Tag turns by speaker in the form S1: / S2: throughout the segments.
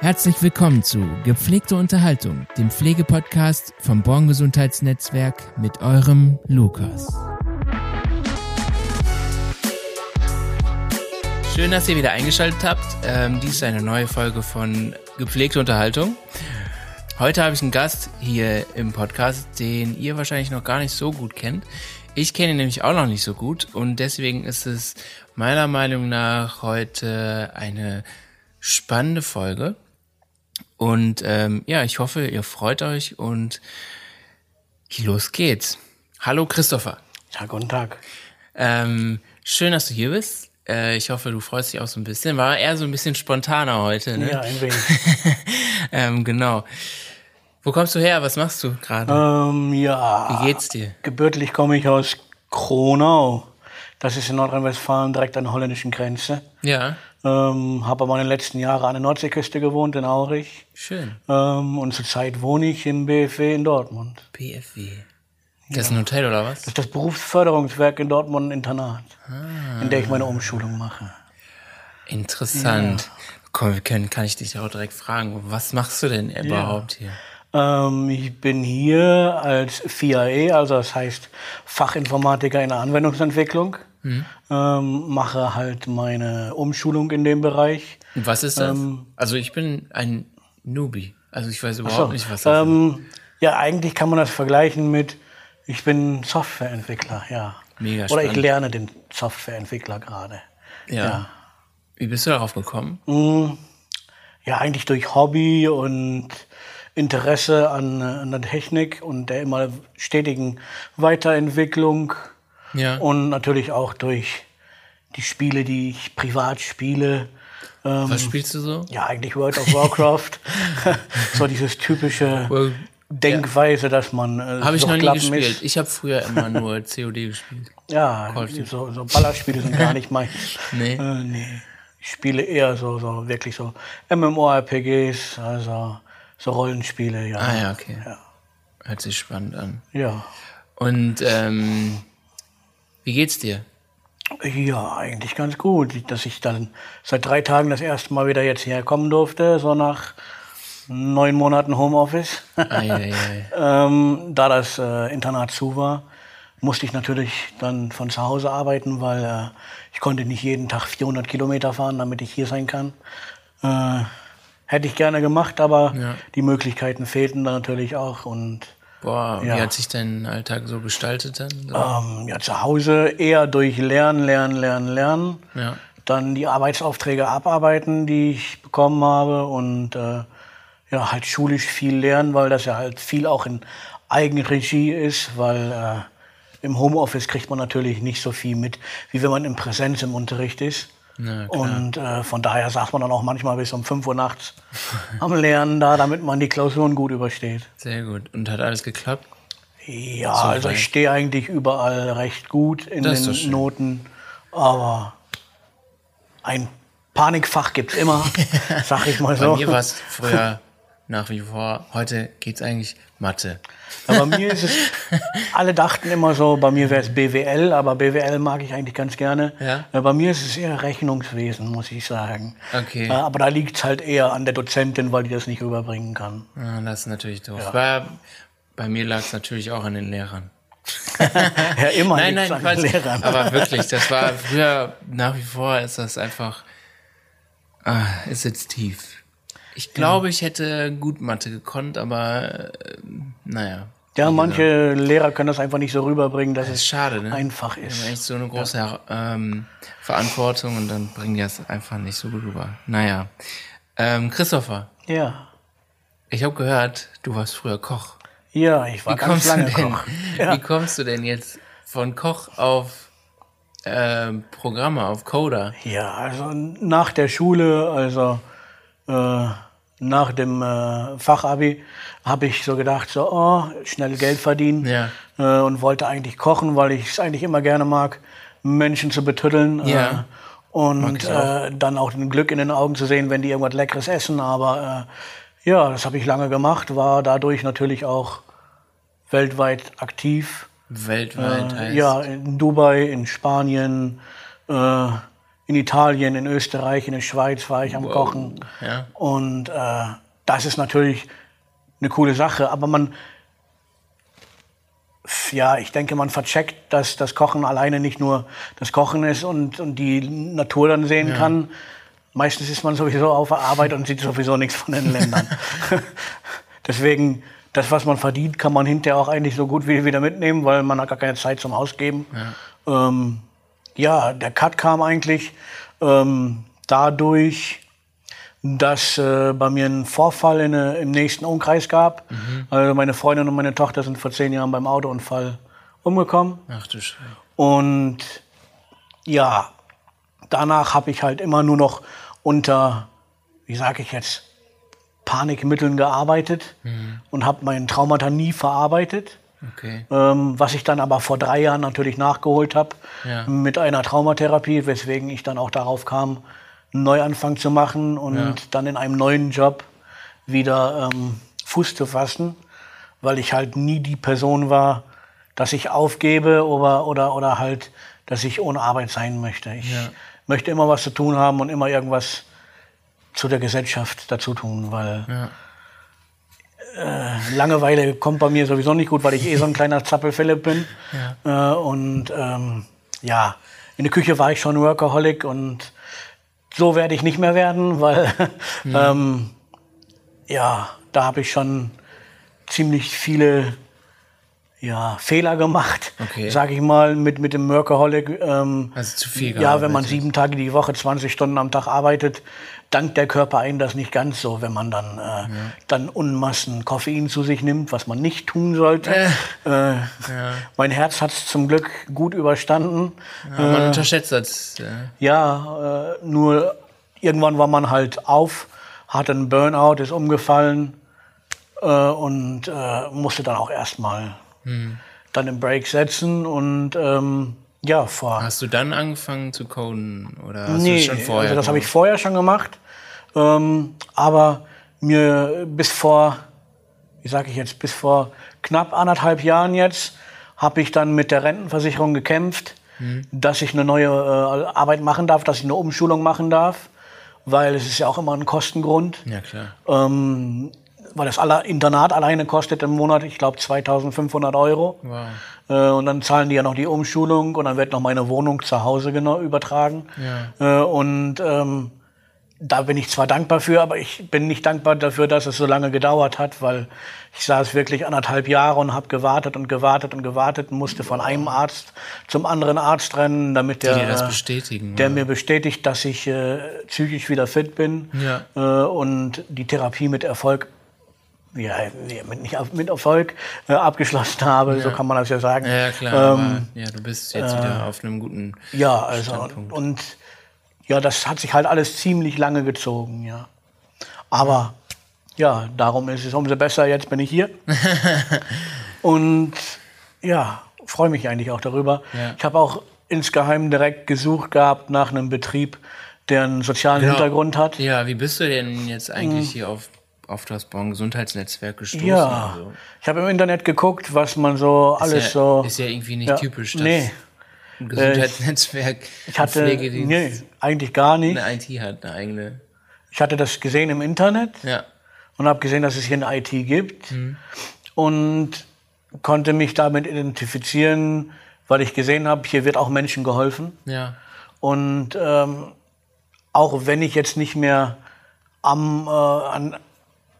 S1: Herzlich willkommen zu Gepflegte Unterhaltung, dem Pflegepodcast vom Born Gesundheitsnetzwerk mit eurem Lukas. Schön, dass ihr wieder eingeschaltet habt. Ähm, dies ist eine neue Folge von Gepflegte Unterhaltung. Heute habe ich einen Gast hier im Podcast, den ihr wahrscheinlich noch gar nicht so gut kennt. Ich kenne ihn nämlich auch noch nicht so gut und deswegen ist es meiner Meinung nach heute eine spannende Folge. Und ähm, ja, ich hoffe, ihr freut euch und los geht's. Hallo Christopher.
S2: Ja, guten Tag.
S1: Ähm, schön, dass du hier bist. Äh, ich hoffe, du freust dich auch so ein bisschen. War eher so ein bisschen spontaner heute, ne?
S2: Ja, ein wenig.
S1: ähm, genau. Wo kommst du her? Was machst du gerade?
S2: ähm, ja.
S1: Wie geht's dir?
S2: Gebürtig komme ich aus Kronau. Das ist in Nordrhein-Westfalen direkt an der holländischen Grenze.
S1: Ja,
S2: Ähm, habe aber meine letzten Jahre an der Nordseeküste gewohnt, in Aurich.
S1: schön.
S2: Ähm, und zurzeit wohne ich im BFW in Dortmund.
S1: BFW. Das ist ein Hotel oder was?
S2: Das ist das Berufsförderungswerk in Dortmund Internat, in der ich meine Umschulung mache.
S1: Interessant. Komm, wir können, kann ich dich auch direkt fragen, was machst du denn überhaupt hier?
S2: Ähm, ich bin hier als FIAE, also das heißt Fachinformatiker in der Anwendungsentwicklung. Ähm, mache halt meine Umschulung in dem Bereich.
S1: Und was ist das?
S2: Ähm,
S1: also ich bin ein Newbie. Also ich weiß überhaupt
S2: So,
S1: nicht, was das ist.
S2: ähm, ja, eigentlich kann man das vergleichen mit, ich bin Softwareentwickler, ja.
S1: Mega
S2: Oder ich
S1: spannend.
S2: lerne den Softwareentwickler gerade.
S1: Ja.
S2: ja.
S1: Wie bist du darauf gekommen?
S2: Mm, Ja, eigentlich durch Hobby und Interesse an, äh, an der Technik und der immer stetigen Weiterentwicklung
S1: Ja.
S2: und natürlich auch durch die Spiele, die ich privat spiele. Ähm,
S1: was spielst du so?
S2: ja, eigentlich World of Warcraft. so dieses typische
S1: Well,
S2: Denkweise, dass man. Äh,
S1: Habe ich noch nie gespielt.
S2: Ist.
S1: Ich habe früher immer nur COD gespielt.
S2: Ja, so, so Ballerspiele sind gar nicht meins.
S1: Nee.
S2: Äh, nee. Ich spiele eher so, so wirklich so MMORPGs, also so Rollenspiele, ja.
S1: Ah ja, okay.
S2: Ja.
S1: Hört sich spannend an.
S2: Ja.
S1: Und ähm, wie geht's dir?
S2: Ja, eigentlich ganz gut, dass ich dann seit drei Tagen das erste Mal wieder jetzt hierher kommen durfte, so nach neun Monaten Homeoffice.
S1: Ei, ei, ei.
S2: ähm, da das äh, Internat zu war, musste ich natürlich dann von zu Hause arbeiten, weil äh, ich konnte nicht jeden Tag 400 Kilometer fahren, damit ich hier sein kann. Äh, hätte ich gerne gemacht, aber
S1: Ja.
S2: die Möglichkeiten fehlten dann natürlich auch und
S1: Boah, wie
S2: Ja.
S1: hat sich dein Alltag so gestaltet dann? So?
S2: ähm, ja, zu Hause eher durch Lernen, Lernen, Lernen, Lernen.
S1: Ja.
S2: Dann die Arbeitsaufträge abarbeiten, die ich bekommen habe und äh, ja, halt schulisch viel lernen, weil das ja halt viel auch in Eigenregie ist, weil äh, im Homeoffice kriegt man natürlich nicht so viel mit, wie wenn man in Präsenz im Unterricht ist. Und äh, von daher saß man dann auch manchmal bis um 5 Uhr nachts am Lernen da, damit man die Klausuren gut übersteht.
S1: Sehr gut. Und hat alles geklappt?
S2: Ja,
S1: So
S2: also ich stehe eigentlich überall recht gut in
S1: Das
S2: den. Noten, aber ein Panikfach gibt's immer, sag ich mal
S1: Bei
S2: so.
S1: mir war es früher nach wie vor. Heute geht's eigentlich Mathe.
S2: Aber bei mir ist es, alle dachten immer so, bei mir wäre es BWL, aber BWL mag ich eigentlich ganz gerne.
S1: Ja?
S2: Äh, Bei mir ist es eher Rechnungswesen, muss ich sagen.
S1: Okay.
S2: Äh, Aber da liegt es halt eher an der Dozentin, weil die das nicht rüberbringen kann.
S1: Ah, das ist natürlich doof. Bei, bei mir lag es natürlich auch an den Lehrern.
S2: Ja, immer
S1: Nein,
S2: liegt's
S1: nein,
S2: an den Lehrern.
S1: Aber wirklich, das war früher, nach wie vor ist das einfach, ah, es sitzt tief. Ich glaube, ich hätte gut Mathe gekonnt, aber äh, naja.
S2: Ja, manche Lehrer können das einfach nicht so rüberbringen, dass
S1: Das ist
S2: es
S1: schade, ne?
S2: einfach ist.
S1: haben echt so eine große ähm, Verantwortung und dann bringen die das einfach nicht so gut rüber. Naja. Ähm, Christopher,
S2: Ja.
S1: ich habe gehört, du warst früher Koch.
S2: Ja, ich war
S1: Wie
S2: ganz lange
S1: denn,
S2: Koch. Ja.
S1: wie kommst du denn jetzt von Koch auf ähm, Programme, auf Coder?
S2: ja, also nach der Schule, also äh, nach dem äh, Fachabi, habe ich so gedacht, so, oh, schnell Geld verdienen.
S1: Ja.
S2: Äh, und wollte eigentlich kochen, weil ich es eigentlich immer gerne mag, Menschen zu betüddeln.
S1: Ja.
S2: Äh, und
S1: auch.
S2: äh, dann auch ein Glück in den Augen zu sehen, wenn die irgendwas Leckeres essen. Aber äh, ja, das habe ich lange gemacht, war dadurch natürlich auch weltweit aktiv.
S1: Weltweit heißt.
S2: Ja, in Dubai, in Spanien, äh, in Italien, in Österreich, in der Schweiz war ich am
S1: Wow.
S2: Kochen.
S1: Ja.
S2: Und äh, das ist natürlich eine coole Sache. Aber man, ja, ich denke, man vercheckt, dass das Kochen alleine nicht nur das Kochen ist und, und die Natur dann sehen kann. Meistens ist man sowieso auf der Arbeit und sieht sowieso nichts von den Ländern. Deswegen, das, was man verdient, kann man hinterher auch eigentlich so gut wie wieder mitnehmen, weil man hat gar keine Zeit zum Ausgeben. Ja, ähm, ja der Cut kam eigentlich ähm, dadurch, dass äh, bei mir einen Vorfall in, äh, im nächsten Umkreis gab. Also meine Freundin und meine Tochter sind vor zehn Jahren beim Autounfall umgekommen.
S1: Ach du Scheiße.
S2: Und ja, danach habe ich halt immer nur noch unter, wie sage ich jetzt, Panikmitteln gearbeitet und habe meinen Traumata nie verarbeitet.
S1: Okay.
S2: Ähm, was ich dann aber vor drei Jahren natürlich nachgeholt habe
S1: Ja.
S2: mit einer Traumatherapie, weswegen ich dann auch darauf kam, einen Neuanfang zu machen und
S1: Ja.
S2: dann in einem neuen Job wieder ähm, Fuß zu fassen, weil ich halt nie die Person war, dass ich aufgebe oder, oder, oder halt, dass ich ohne Arbeit sein möchte. Ich
S1: Ja.
S2: möchte immer was zu tun haben und immer irgendwas zu der Gesellschaft dazu tun, weil
S1: Ja.
S2: Langeweile kommt bei mir sowieso nicht gut, weil ich eh so ein kleiner Zappelphilipp bin. Äh, und ähm, ja, in der Küche war ich schon Workaholic und so werde ich nicht mehr werden, weil ähm, ja, da habe ich schon ziemlich viele ja, Fehler gemacht,
S1: Okay.
S2: sage ich mal, mit, mit dem Workaholic. Ähm,
S1: Also zu viel
S2: ja, wenn man
S1: gearbeitet.
S2: sieben Tage die Woche, 20 Stunden am Tag arbeitet, dankt der Körper einem das nicht ganz so, wenn man dann, äh, dann Unmassen Koffein zu sich nimmt, was man nicht tun sollte. Äh, Mein Herz hat es zum Glück gut überstanden.
S1: Ja, man unterschätzt das. Ja.
S2: Ja, äh, nur irgendwann war man halt auf, hatte einen Burnout, ist umgefallen äh, und äh, musste dann auch erstmal dann den Break setzen und ähm, ja, vor
S1: Hast du dann angefangen zu coden oder hast
S2: nee,
S1: du schon vorher?
S2: also das habe ich vorher schon gemacht. Ähm, aber mir bis vor, wie sage ich jetzt, bis vor knapp anderthalb Jahren jetzt, habe ich dann mit der Rentenversicherung gekämpft,
S1: Mhm.
S2: dass ich eine neue äh, Arbeit machen darf, dass ich eine Umschulung machen darf, weil es ist ja auch immer ein Kostengrund.
S1: Ja, klar.
S2: Ähm, weil das aller Internat alleine kostet im Monat, ich glaube, 2500 Euro.
S1: Wow.
S2: Äh, und dann zahlen die ja noch die Umschulung und dann wird noch meine Wohnung zu Hause genau übertragen. Äh, und ähm, da bin ich zwar dankbar für, aber ich bin nicht dankbar dafür, dass es so lange gedauert hat, weil ich saß wirklich anderthalb Jahre und habe gewartet und gewartet und gewartet und musste von einem Arzt zum anderen Arzt rennen, damit der, der mir bestätigt, dass ich äh, psychisch wieder fit bin
S1: Ja.
S2: äh, und die Therapie mit Erfolg, ja, mit, nicht auf- mit Erfolg äh, abgeschlossen habe, so kann man das ja sagen.
S1: ja, ja, klar.
S2: Ähm,
S1: ja, du bist jetzt wieder auf einem guten.
S2: ja, also
S1: Standpunkt.
S2: und ja, das hat sich halt alles ziemlich lange gezogen, ja. Aber ja, darum ist es umso besser, jetzt bin ich hier. und ja, freue mich eigentlich auch darüber.
S1: Ja.
S2: Ich habe auch insgeheim direkt gesucht gehabt nach einem Betrieb, der einen sozialen
S1: Genau.
S2: Hintergrund hat.
S1: Ja, wie bist du denn jetzt eigentlich hier auf, auf das Braun Gesundheitsnetzwerk gestoßen?
S2: Ja,
S1: Also,
S2: ich habe im Internet geguckt, was man so alles
S1: ja,
S2: so.
S1: ist ja irgendwie nicht
S2: Ja,
S1: typisch, dass
S2: nee.
S1: ein Gesundheitsnetzwerk
S2: Ich hatte,
S1: ein Pflegedienst
S2: nee, eigentlich gar nicht.
S1: eine IT hat, eine eigene.
S2: Ich hatte das gesehen im Internet
S1: Ja,
S2: und habe gesehen, dass es hier eine IT gibt und konnte mich damit identifizieren, weil ich gesehen habe, hier wird auch Menschen geholfen.
S1: ja,
S2: Und ähm, auch wenn ich jetzt nicht mehr am, äh, an,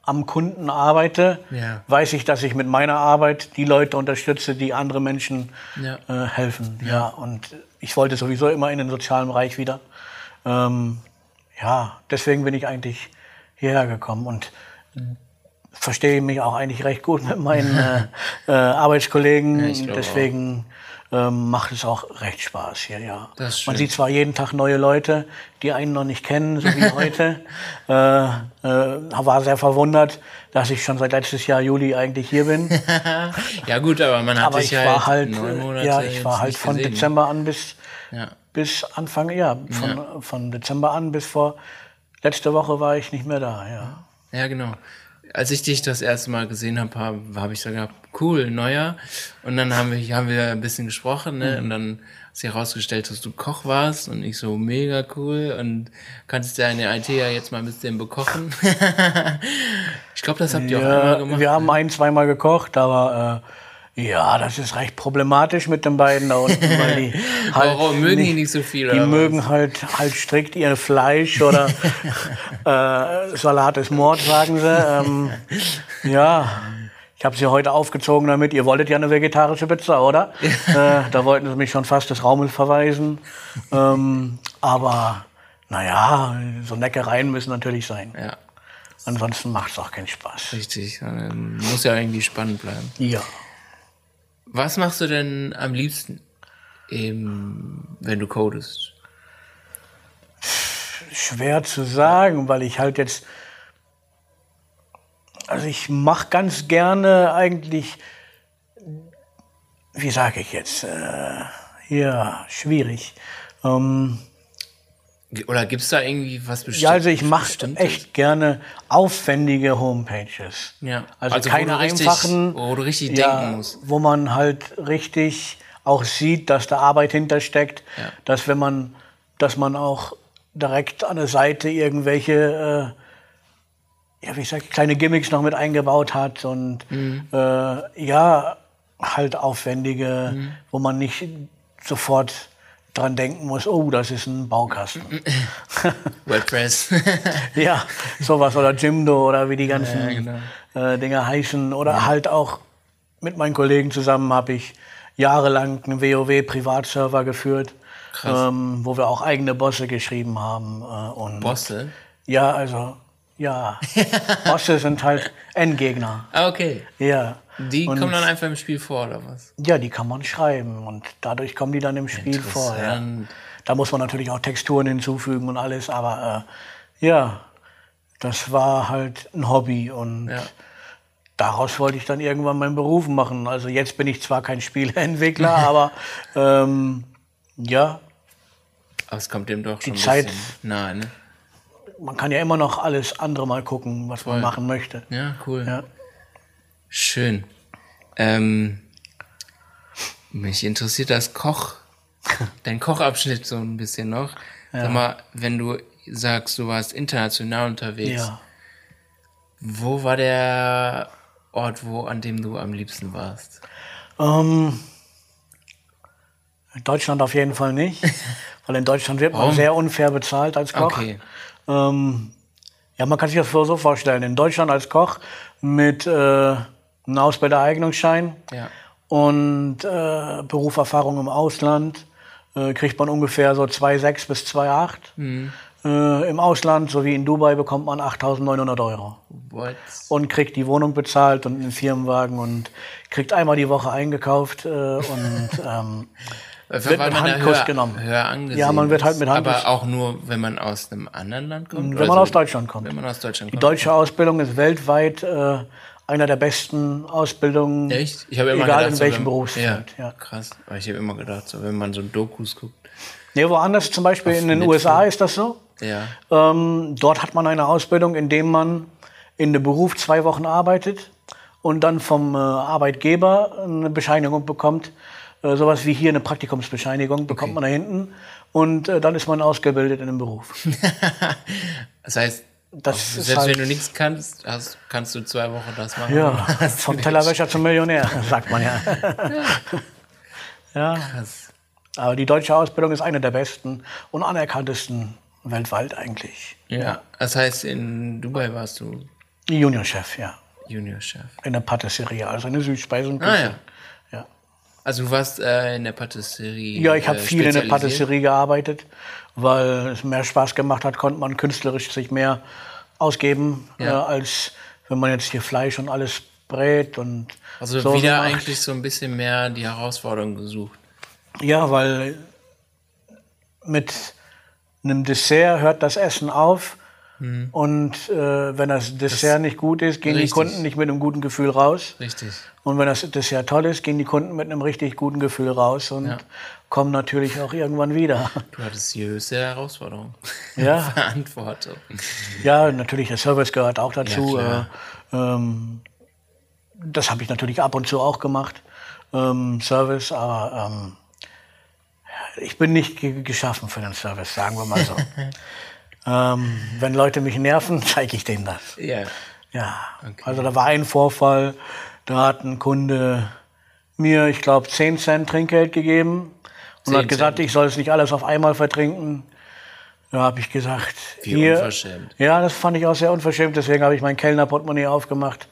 S2: am Kunden arbeite,
S1: Ja.
S2: weiß ich, dass ich mit meiner Arbeit die Leute unterstütze, die andere Menschen
S1: Ja.
S2: äh, helfen. Ja. und ich wollte sowieso immer in den sozialen Bereich wieder. Ähm, ja, deswegen bin ich eigentlich hierher gekommen und verstehe mich auch eigentlich recht gut mit meinen äh, äh, Arbeitskollegen. deswegen ähm, macht es auch recht Spaß hier, ja. Man sieht zwar jeden Tag neue Leute, die einen noch nicht kennen, so wie heute. äh, äh, war sehr verwundert, dass ich schon seit letztes Jahr Juli eigentlich hier bin.
S1: ja gut, aber man hat
S2: Aber
S1: dich
S2: ich
S1: halt
S2: war halt,
S1: neun Monate
S2: ja, ich war halt von
S1: gesehen.
S2: Dezember an bis,
S1: Ja.
S2: bis Anfang, ja, von, von Dezember an bis vor letzte Woche war ich nicht mehr da, ja.
S1: Ja, genau. Als ich dich das erste Mal gesehen habe, habe hab ich so gedacht, cool, neuer. Und dann haben wir, haben wir ein bisschen gesprochen, ne? Und dann hat sich herausgestellt, dass du Koch warst und ich so mega cool und kannst deine IT ja jetzt mal ein bisschen bekochen. ich glaube, das habt ihr auch
S2: Ja,
S1: einmal gemacht.
S2: wir haben ein, zweimal gekocht, aber äh, ja, das ist recht problematisch mit den beiden da unten, weil die halt
S1: Warum mögen die nicht so viel?
S2: Die
S1: was?
S2: mögen halt, halt strikt ihr Fleisch oder äh, Salat ist Mord, sagen sie. Ähm, ja, ich habe sie heute aufgezogen damit, ihr wolltet ja eine vegetarische Pizza, oder? äh, da wollten sie mich schon fast des Raumes verweisen. Ähm, aber naja, so Neckereien müssen natürlich sein.
S1: Ja,
S2: Ansonsten macht es auch keinen Spaß.
S1: richtig. Ähm, Muss ja irgendwie spannend bleiben.
S2: Ja.
S1: Was machst du denn am liebsten, eben, wenn du codest?
S2: Schwer zu sagen, weil ich halt jetzt. Also ich mache ganz gerne eigentlich. Wie sage ich jetzt? Äh, ja, schwierig. Ähm,
S1: Oder gibt's da irgendwie was bestimmtes?
S2: ja, also ich mache echt gerne aufwendige Homepages.
S1: Ja.
S2: Also,
S1: Also wo
S2: keine
S1: du richtig-
S2: einfachen,
S1: wo du richtig
S2: ja,
S1: denken musst.
S2: wo man halt richtig auch sieht, dass da Arbeit hintersteckt,
S1: Ja.
S2: dass wenn man, dass man auch direkt an der Seite irgendwelche, äh, ja, wie ich sag, kleine Gimmicks noch mit eingebaut hat und
S1: Mhm.
S2: äh, ja, halt aufwendige,
S1: Mhm.
S2: wo man nicht sofort dran denken muss, oh, das ist ein Baukasten.
S1: WordPress.
S2: Ja, sowas oder Jimdo oder wie die ganzen
S1: Ja, genau.
S2: äh, Dinger heißen. Oder halt auch mit meinen Kollegen zusammen habe ich jahrelang einen WoW-Privatserver geführt, ähm, wo wir auch eigene Bosse geschrieben haben. Äh, und
S1: Bosse?
S2: Ja, also, ja. Bosse sind halt Endgegner.
S1: Ah, okay.
S2: Ja.
S1: Die
S2: und,
S1: kommen dann einfach im Spiel vor, oder was?
S2: Ja, die kann man schreiben und dadurch kommen die dann im Spiel vor. Ja. Da muss man natürlich auch Texturen hinzufügen und alles, aber äh, ja, das war halt ein Hobby und
S1: Ja.
S2: daraus wollte ich dann irgendwann meinen Beruf machen. Also jetzt bin ich zwar kein Spieleentwickler, aber ähm, ja,
S1: Aber es kommt dem doch schon ein
S2: Zeit-
S1: bisschen nahe, ne?
S2: Man kann ja immer noch alles andere mal gucken, was man machen möchte.
S1: Ja, cool.
S2: Ja.
S1: Schön. Ähm, mich interessiert das Koch, dein Kochabschnitt so ein bisschen noch. Sag mal, wenn du sagst, du warst international unterwegs,
S2: Ja.
S1: wo war der Ort, wo an dem du am liebsten warst?
S2: Ähm, in Deutschland auf jeden Fall nicht, weil in Deutschland wird man
S1: Warum?
S2: sehr unfair bezahlt als Koch.
S1: Okay.
S2: Ähm, ja, man kann sich das so vorstellen. In Deutschland als Koch mit äh, einem Ausbildereignungsschein
S1: Ja.
S2: und äh, Berufserfahrung im Ausland äh, kriegt man ungefähr so 2,6 bis 2,8.
S1: Mhm.
S2: Äh, Im Ausland, so wie in Dubai, bekommt man 8.900 Euro
S1: What?
S2: und kriegt die Wohnung bezahlt und einen Firmenwagen und kriegt einmal die Woche eingekauft äh, und ähm,
S1: Wird
S2: mit Handkuss genommen. Ja, man wird halt mit Handkuss-
S1: Aber auch nur, wenn man aus einem anderen Land kommt?
S2: wenn man
S1: so?
S2: aus Deutschland kommt.
S1: Wenn man aus Deutschland
S2: Die
S1: kommt.
S2: deutsche Ausbildung ist weltweit äh, einer der besten Ausbildungen,
S1: Echt? Ich habe immer
S2: egal
S1: gedacht,
S2: in
S1: so,
S2: welchem
S1: wenn-
S2: Berufsfeld.
S1: Ja,
S2: Ja.
S1: krass. Aber ich habe immer gedacht, so wenn man so Dokus guckt.
S2: Nee, woanders, zum Beispiel in den
S1: Netflix.
S2: USA ist das so.
S1: Ja.
S2: Ähm, dort hat man eine Ausbildung, in dem man in dem Beruf zwei Wochen arbeitet und dann vom äh, Arbeitgeber eine Bescheinigung bekommt. Äh, sowas wie hier eine Praktikumsbescheinigung bekommt man da hinten. Und äh, dann ist man ausgebildet in dem Beruf.
S1: Das heißt,
S2: Das
S1: selbst
S2: halt-
S1: wenn du nichts kannst, hast, kannst du zwei Wochen das machen.
S2: Ja, vom Tellerwäscher zum Millionär, sagt man ja. ja,
S1: Krass.
S2: aber die deutsche Ausbildung ist eine der besten und anerkanntesten weltweit eigentlich.
S1: Ja. Das heißt, in Dubai warst du
S2: Juniorchef, ja.
S1: Juniorchef.
S2: In der Patisserie, also eine Süßspeisenküche.
S1: Ah ja.
S2: ja.
S1: Also du warst äh, in der Patisserie.
S2: Ja, ich habe
S1: äh,
S2: viel in der? Patisserie gearbeitet, weil es mehr Spaß gemacht hat, konnte man künstlerisch sich mehr ausgeben,
S1: Ja.
S2: äh, als wenn man jetzt hier Fleisch und alles brät und
S1: Also
S2: so
S1: wieder
S2: macht.
S1: eigentlich so ein bisschen mehr die Herausforderung gesucht.
S2: Ja, weil mit einem Dessert hört das Essen auf Und äh, wenn das Dessert nicht gut ist, gehen
S1: Richtig.
S2: die Kunden nicht mit einem guten Gefühl raus.
S1: Richtig.
S2: Und wenn das Dessert toll ist, gehen die Kunden mit einem richtig guten Gefühl raus und
S1: Ja.
S2: kommen natürlich auch irgendwann wieder.
S1: Du hattest die höchste Herausforderung.
S2: Ja.
S1: Verantwortung.
S2: Ja, natürlich, der Service gehört auch dazu.
S1: Ja,
S2: äh, ähm, das habe ich natürlich ab und zu auch gemacht, ähm, Service, aber ähm, ich bin nicht ge- geschaffen für den Service, sagen wir mal so. ähm, wenn Leute mich nerven, zeige ich denen das.
S1: Ja.
S2: Ja, also da war ein Vorfall, da hat ein Kunde mir, ich glaube, 10 Cent Trinkgeld gegeben und
S1: 10
S2: hat gesagt, ich soll es nicht alles auf einmal vertrinken. Da habe ich gesagt,
S1: Wie
S2: hier,
S1: unverschämt.
S2: ja, das fand ich auch sehr unverschämt. Deswegen habe ich mein Kellnerportemonnaie aufgemacht,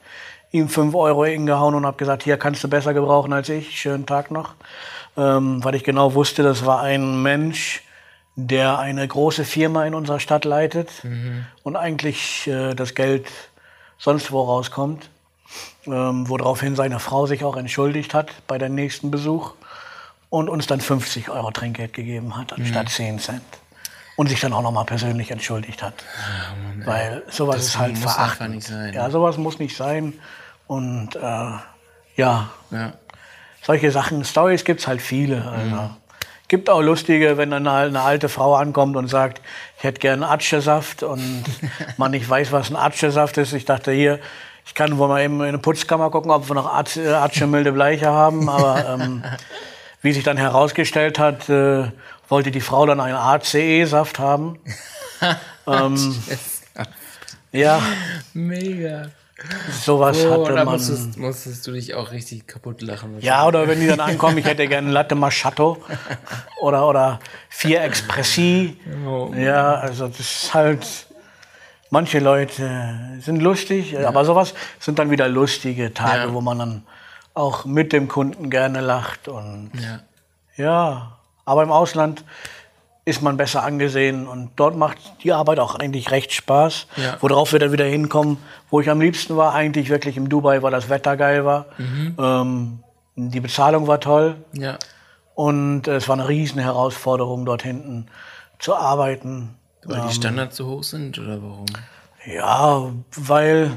S2: ihm 5 Euro hingehauen und habe gesagt, hier kannst du besser gebrauchen als ich. Schönen Tag noch. Ähm, weil ich genau wusste, das war ein Mensch, der eine große Firma in unserer Stadt leitet und eigentlich äh, das Geld sonst wo rauskommt. Ähm, woraufhin seine Frau sich auch entschuldigt hat bei dem nächsten Besuch und uns dann 50 Euro Trinkgeld gegeben hat, anstatt 10 Cent. Und sich dann auch nochmal persönlich entschuldigt hat. Weil sowas
S1: Das
S2: ist halt verachtend.
S1: sein.
S2: Ja, sowas muss nicht sein. Und äh, ja,
S1: Ja.
S2: solche Sachen, Stories gibt's halt viele. Also. Gibt auch lustige, wenn dann eine alte Frau ankommt und sagt, ich hätte gerne Atschesaft und man nicht weiß, was ein Atschesaft ist. Ich dachte hier, ich kann wohl mal eben in eine Putzkammer gucken, ob wir noch äh, Atschemilde Bleiche haben. Aber ähm, wie sich dann herausgestellt hat, äh, wollte die Frau dann einen ACE-Saft haben. ähm, ja,
S1: Mega.
S2: Sowas
S1: Oh,
S2: hatte man.
S1: musstest, musstest du dich auch richtig kaputt lachen.
S2: Ja, oder wenn die dann ankommen, ich hätte gerne Latte Macchiato oder, oder vier Expressi.
S1: Oh.
S2: Ja, also das ist halt, manche Leute sind lustig, aber sowas sind dann wieder lustige Tage,
S1: Ja.
S2: wo man dann auch mit dem Kunden gerne lacht und
S1: Ja.
S2: ja, aber im Ausland ist man besser angesehen und dort macht die Arbeit auch eigentlich recht Spaß.
S1: Ja.
S2: Worauf wir dann wieder hinkommen, wo ich am liebsten war, eigentlich wirklich im Dubai, weil das Wetter geil war. Ähm, die Bezahlung war toll
S1: Ja.
S2: und es war eine riesen Herausforderung, dort hinten zu arbeiten.
S1: Weil die Standards so hoch sind oder warum?
S2: Ja, weil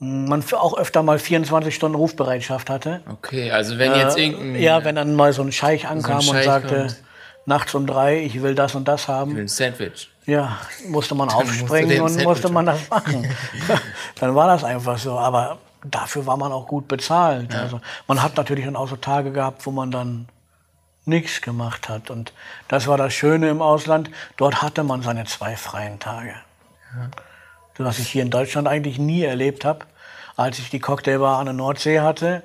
S2: man auch öfter mal 24 Stunden Rufbereitschaft hatte.
S1: Okay, also wenn jetzt irgendein
S2: Äh, Ja, wenn dann mal so ein Scheich ankam
S1: Scheich
S2: und sagte,
S1: kommt.
S2: Nachts um drei, ich will das und das haben.
S1: ein Sandwich.
S2: Ja, musste man aufspringen
S1: den
S2: und musste man das machen. dann war das einfach so. Aber dafür war man auch gut bezahlt. Also man hat natürlich dann auch so Tage gehabt, wo man dann nichts gemacht hat. Und das war das Schöne im Ausland. Dort hatte man seine zwei freien Tage. Was ich hier in Deutschland eigentlich nie erlebt habe, als ich die Cocktailbar an der Nordsee hatte,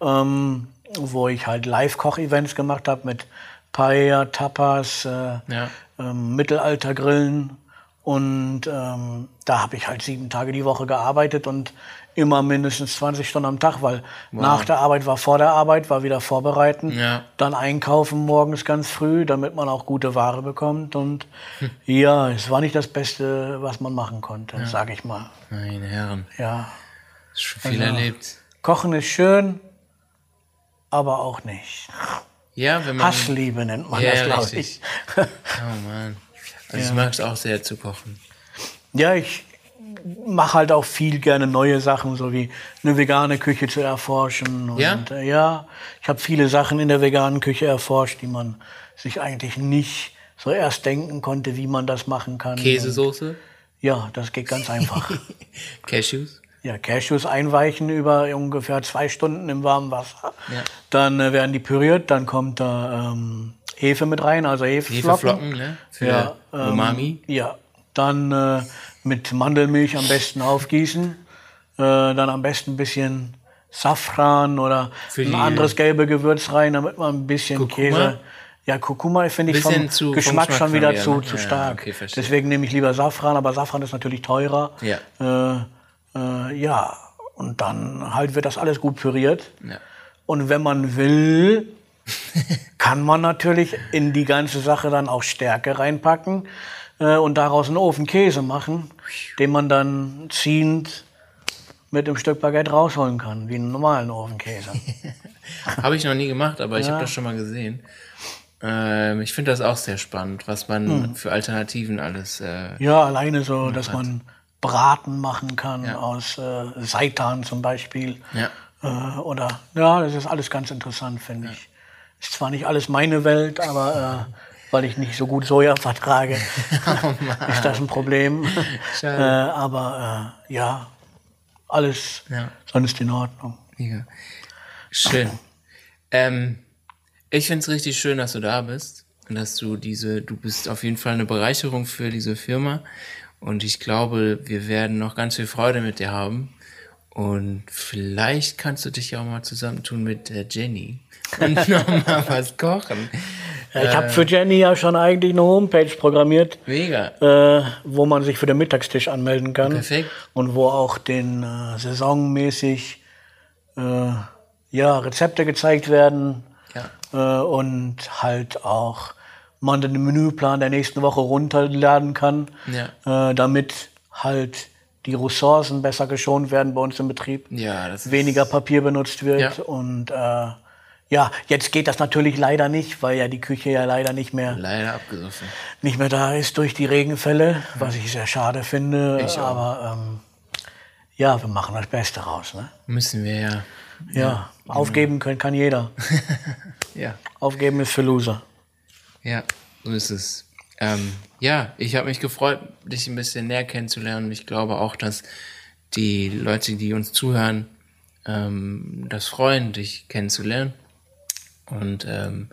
S2: ähm, wo ich halt Live-Koch-Events gemacht habe mit Paella, Tapas, äh,
S1: Ja.
S2: ähm, Mittelaltergrillen. Und ähm, da habe ich halt sieben Tage die Woche gearbeitet und immer mindestens 20 Stunden am Tag, weil nach der Arbeit war vor der Arbeit, war wieder vorbereiten,
S1: Ja.
S2: dann einkaufen morgens ganz früh, damit man auch gute Ware bekommt. Und ja, es war nicht das Beste, was man machen konnte, sag ich mal.
S1: Meine Herren,
S2: Ja,
S1: ist schon viel
S2: Also-
S1: erlebt.
S2: Kochen ist schön, aber auch nicht.
S1: Ja, wenn man.
S2: Hassliebe nennt man
S1: Ja,
S2: das, glaube ich.
S1: Oh Mann. Also ich mag es auch sehr zu kochen.
S2: Ja, ich mache halt auch viel gerne neue Sachen, so wie eine vegane Küche zu erforschen. Und,
S1: Ja?
S2: Äh, ja, ich habe viele Sachen in der veganen Küche erforscht, die man sich eigentlich nicht so erst denken konnte, wie man das machen kann.
S1: Käsesoße,
S2: Und, ja, das geht ganz einfach.
S1: Cashews.
S2: Ja, Cashews einweichen über ungefähr zwei Stunden im warmen Wasser.
S1: Ja.
S2: Dann äh, werden die püriert, dann kommt da ähm, Hefe mit rein, also Hefeflocken.
S1: Hefeflocken, ne? Für
S2: Ja, ähm,
S1: Umami.
S2: Ja, dann äh, mit Mandelmilch am besten aufgießen. Äh, dann am besten ein bisschen Safran oder ein
S1: die-
S2: anderes gelbe Gewürz rein, damit man ein bisschen
S1: Kurkuma?
S2: Käse. Ja, Kurkuma finde ich vom
S1: zu- vom
S2: Geschmack
S1: Geschmack
S2: schon wieder
S1: von
S2: zu,
S1: ne?
S2: zu
S1: Ja,
S2: stark.
S1: okay.
S2: Deswegen nehme ich lieber Safran, aber Safran ist natürlich teurer.
S1: Ja.
S2: Äh, äh, ja, und dann halt wird das alles gut püriert.
S1: Ja.
S2: Und wenn man will, kann man natürlich in die ganze Sache dann auch Stärke reinpacken äh, und daraus einen Ofenkäse machen, den man dann ziehend mit einem Stück Baguette rausholen kann, wie einen normalen Ofenkäse.
S1: Habe ich noch nie gemacht, aber ich
S2: Ja.
S1: habe das schon mal gesehen. Ähm, ich finde das auch sehr spannend, was man hm. für Alternativen alles.
S2: Äh, ja, alleine so, dass hat. man Braten machen kann ja. aus äh, Seitan zum Beispiel. Ja. Äh, oder ja, das ist alles ganz interessant, finde ja. ich. Ist zwar nicht alles meine Welt, aber äh, weil ich nicht so gut Soja vertrage, oh ist das ein Problem. äh, aber äh, ja, alles ja. sonst in Ordnung.
S1: Ja. Schön. ähm, ich finde es richtig schön, dass du da bist und dass du diese, du bist auf jeden Fall eine Bereicherung für diese Firma und ich glaube, wir werden noch ganz viel Freude mit dir haben. Und vielleicht kannst du dich ja auch mal zusammentun mit äh, Jenny und nochmal was kochen.
S2: Ich habe für Jenny ja schon eigentlich eine Homepage programmiert.
S1: Mega.
S2: Äh, wo man sich für den Mittagstisch anmelden kann.
S1: Perfekt.
S2: Und wo auch den äh, saisonmäßig äh, ja, Rezepte gezeigt werden. Ja. Äh, und halt auch man den Menüplan der nächsten Woche runterladen kann, ja. äh, damit halt die Ressourcen besser geschont werden bei uns im Betrieb,
S1: ja,
S2: weniger Papier benutzt wird ja. und äh, ja, jetzt geht das natürlich leider nicht, weil ja die Küche ja leider nicht mehr
S1: leider abgesoffen
S2: nicht mehr da ist durch die Regenfälle, was ich sehr schade finde. Ich aber ähm, ja, wir machen das Beste raus. Ne?
S1: Müssen wir ja.
S2: Ja, ja. aufgeben können kann jeder.
S1: ja.
S2: Aufgeben ist für Loser.
S1: Ja, so ist es. Ähm, ja, ich habe mich gefreut, dich ein bisschen näher kennenzulernen. Ich glaube auch, dass die Leute, die uns zuhören, ähm, das freuen, dich kennenzulernen. Und ähm,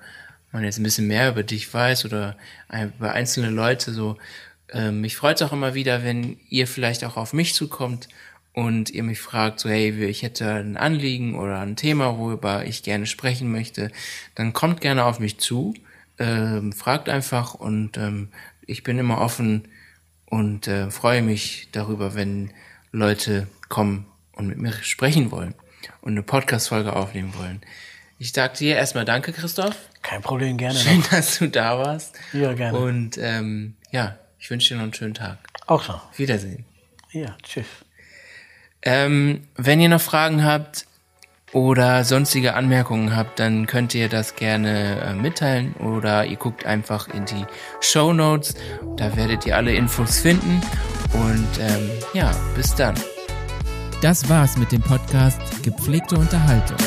S1: man jetzt ein bisschen mehr über dich weiß oder über einzelne Leute so. Ähm, mich freut es auch immer wieder, wenn ihr vielleicht auch auf mich zukommt und ihr mich fragt, so hey, ich hätte ein Anliegen oder ein Thema, worüber ich gerne sprechen möchte, dann kommt gerne auf mich zu ähm, fragt einfach und ähm, ich bin immer offen und äh, freue mich darüber, wenn Leute kommen und mit mir sprechen wollen und eine Podcast-Folge aufnehmen wollen. Ich sage dir erstmal Danke, Christoph.
S2: Kein Problem, gerne.
S1: Schön, noch. dass du da warst.
S2: Ja, gerne.
S1: Und ähm, ja, ich wünsche dir noch einen schönen Tag.
S2: Auch so.
S1: Wiedersehen.
S2: Ja, tschüss.
S1: Ähm, wenn ihr noch Fragen habt, oder sonstige Anmerkungen habt, dann könnt ihr das gerne äh, mitteilen oder ihr guckt einfach in die Show Notes. Da werdet ihr alle Infos finden. Und ähm, ja, bis dann.
S3: Das war's mit dem Podcast Gepflegte Unterhaltung.